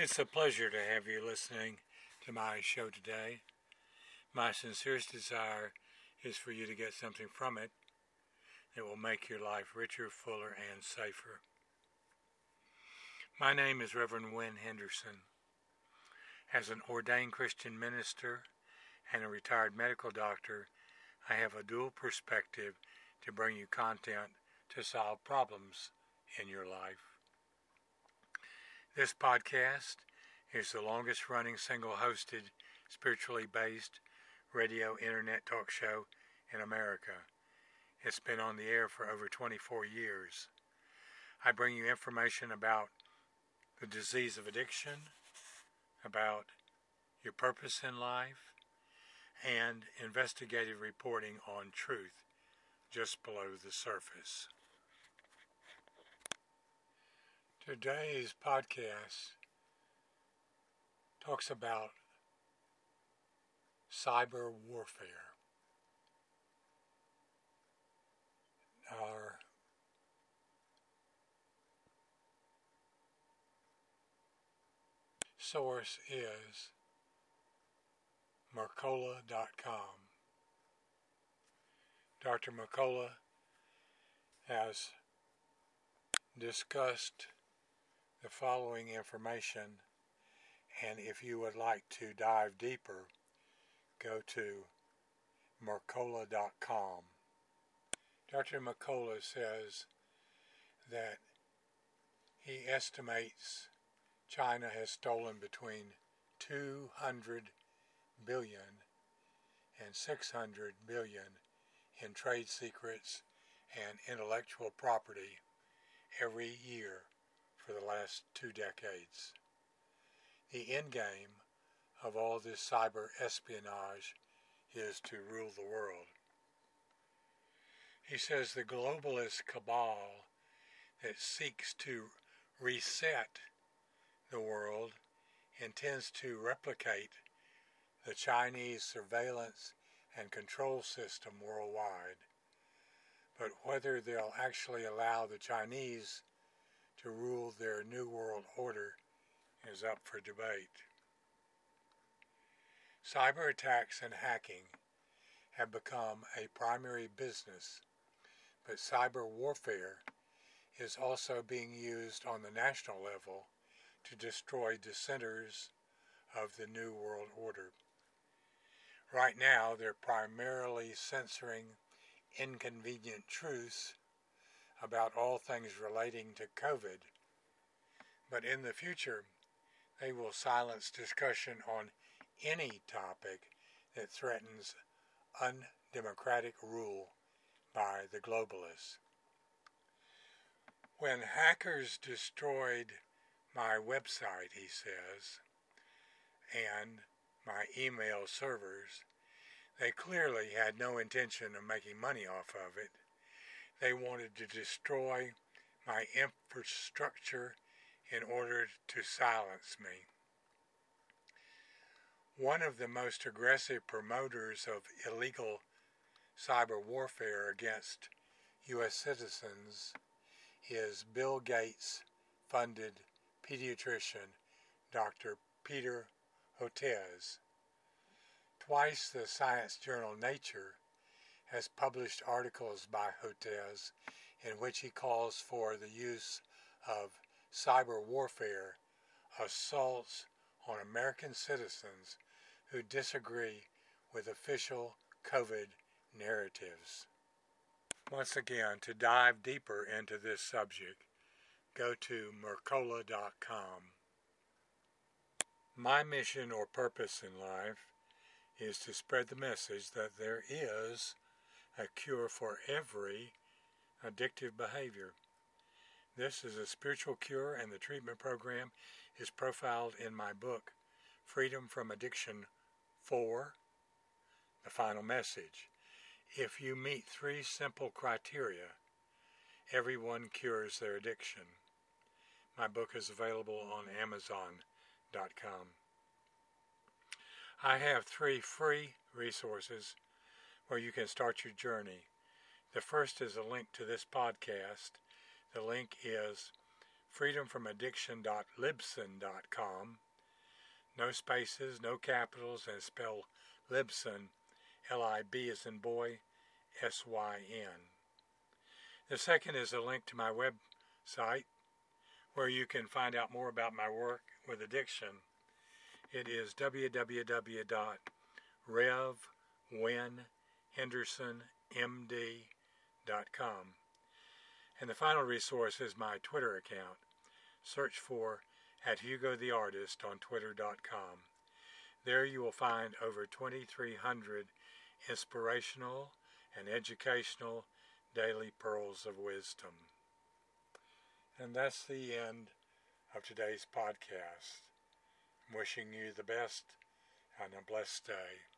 It's a pleasure to have you listening to my show today. My sincerest desire is for you to get something from it that will make your life richer, fuller, and safer. My name is Reverend Win Henderson. As an ordained Christian minister and a retired medical doctor, I have a dual perspective to bring you content to solve problems in your life. This podcast is the longest running single hosted, spiritually based radio internet talk show in America. It's been on the air for over 24 years. I bring you information about the disease of addiction, about your purpose in life, and investigative reporting on truth just below the surface. Today's podcast talks about cyber warfare. Our source is Mercola.com. Dr. Mercola has discussed the following information, and if you would like to dive deeper, go to Mercola.com. Dr. Mercola says that he estimates China has stolen between 200 billion and 600 billion in trade secrets and intellectual property every year for the last two decades. The end game of all this cyber espionage is to rule the world. He says the globalist cabal that seeks to reset the world intends to replicate the Chinese surveillance and control system worldwide. But whether they'll actually allow the Chinese to rule their New World Order is up for debate. Cyber attacks and hacking have become a primary business, but cyber warfare is also being used on the national level to destroy dissenters of the New World Order. Right now, they're primarily censoring inconvenient truths about all things relating to COVID, but in the future, they will silence discussion on any topic that threatens undemocratic rule by the globalists. When hackers destroyed my website, he says, and my email servers, they clearly had no intention of making money off of it. They wanted to destroy my infrastructure in order to silence me. One of the most aggressive promoters of illegal cyber warfare against U.S. citizens is Bill Gates funded pediatrician Dr. Peter Hotez. Twice the science journal Nature has published articles by Hotez in which he calls for the use of cyber warfare assaults on American citizens who disagree with official COVID narratives. Once again, to dive deeper into this subject, go to Mercola.com. My mission or purpose in life is to spread the message that there is a cure for every addictive behavior. This is a spiritual cure, and the treatment program is profiled in my book, Freedom from Addiction 4 The Final Message. If you meet three simple criteria, everyone cures their addiction. My book is available on Amazon.com. I have three free resources where you can start your journey. The first is a link to this podcast. The link is freedomfromaddiction.libsyn.com. No spaces, no capitals, and spell Libsyn, L-I-B as in boy, S-Y-N. The second is a link to my website where you can find out more about my work with addiction. It is www.revwinhendersonmd.com. And the final resource is my Twitter account. Search for at Hugo the Artist on twitter.com. There you will find over 2,300 inspirational and educational daily pearls of wisdom. And that's the end of today's podcast. I'm wishing you the best and a blessed day.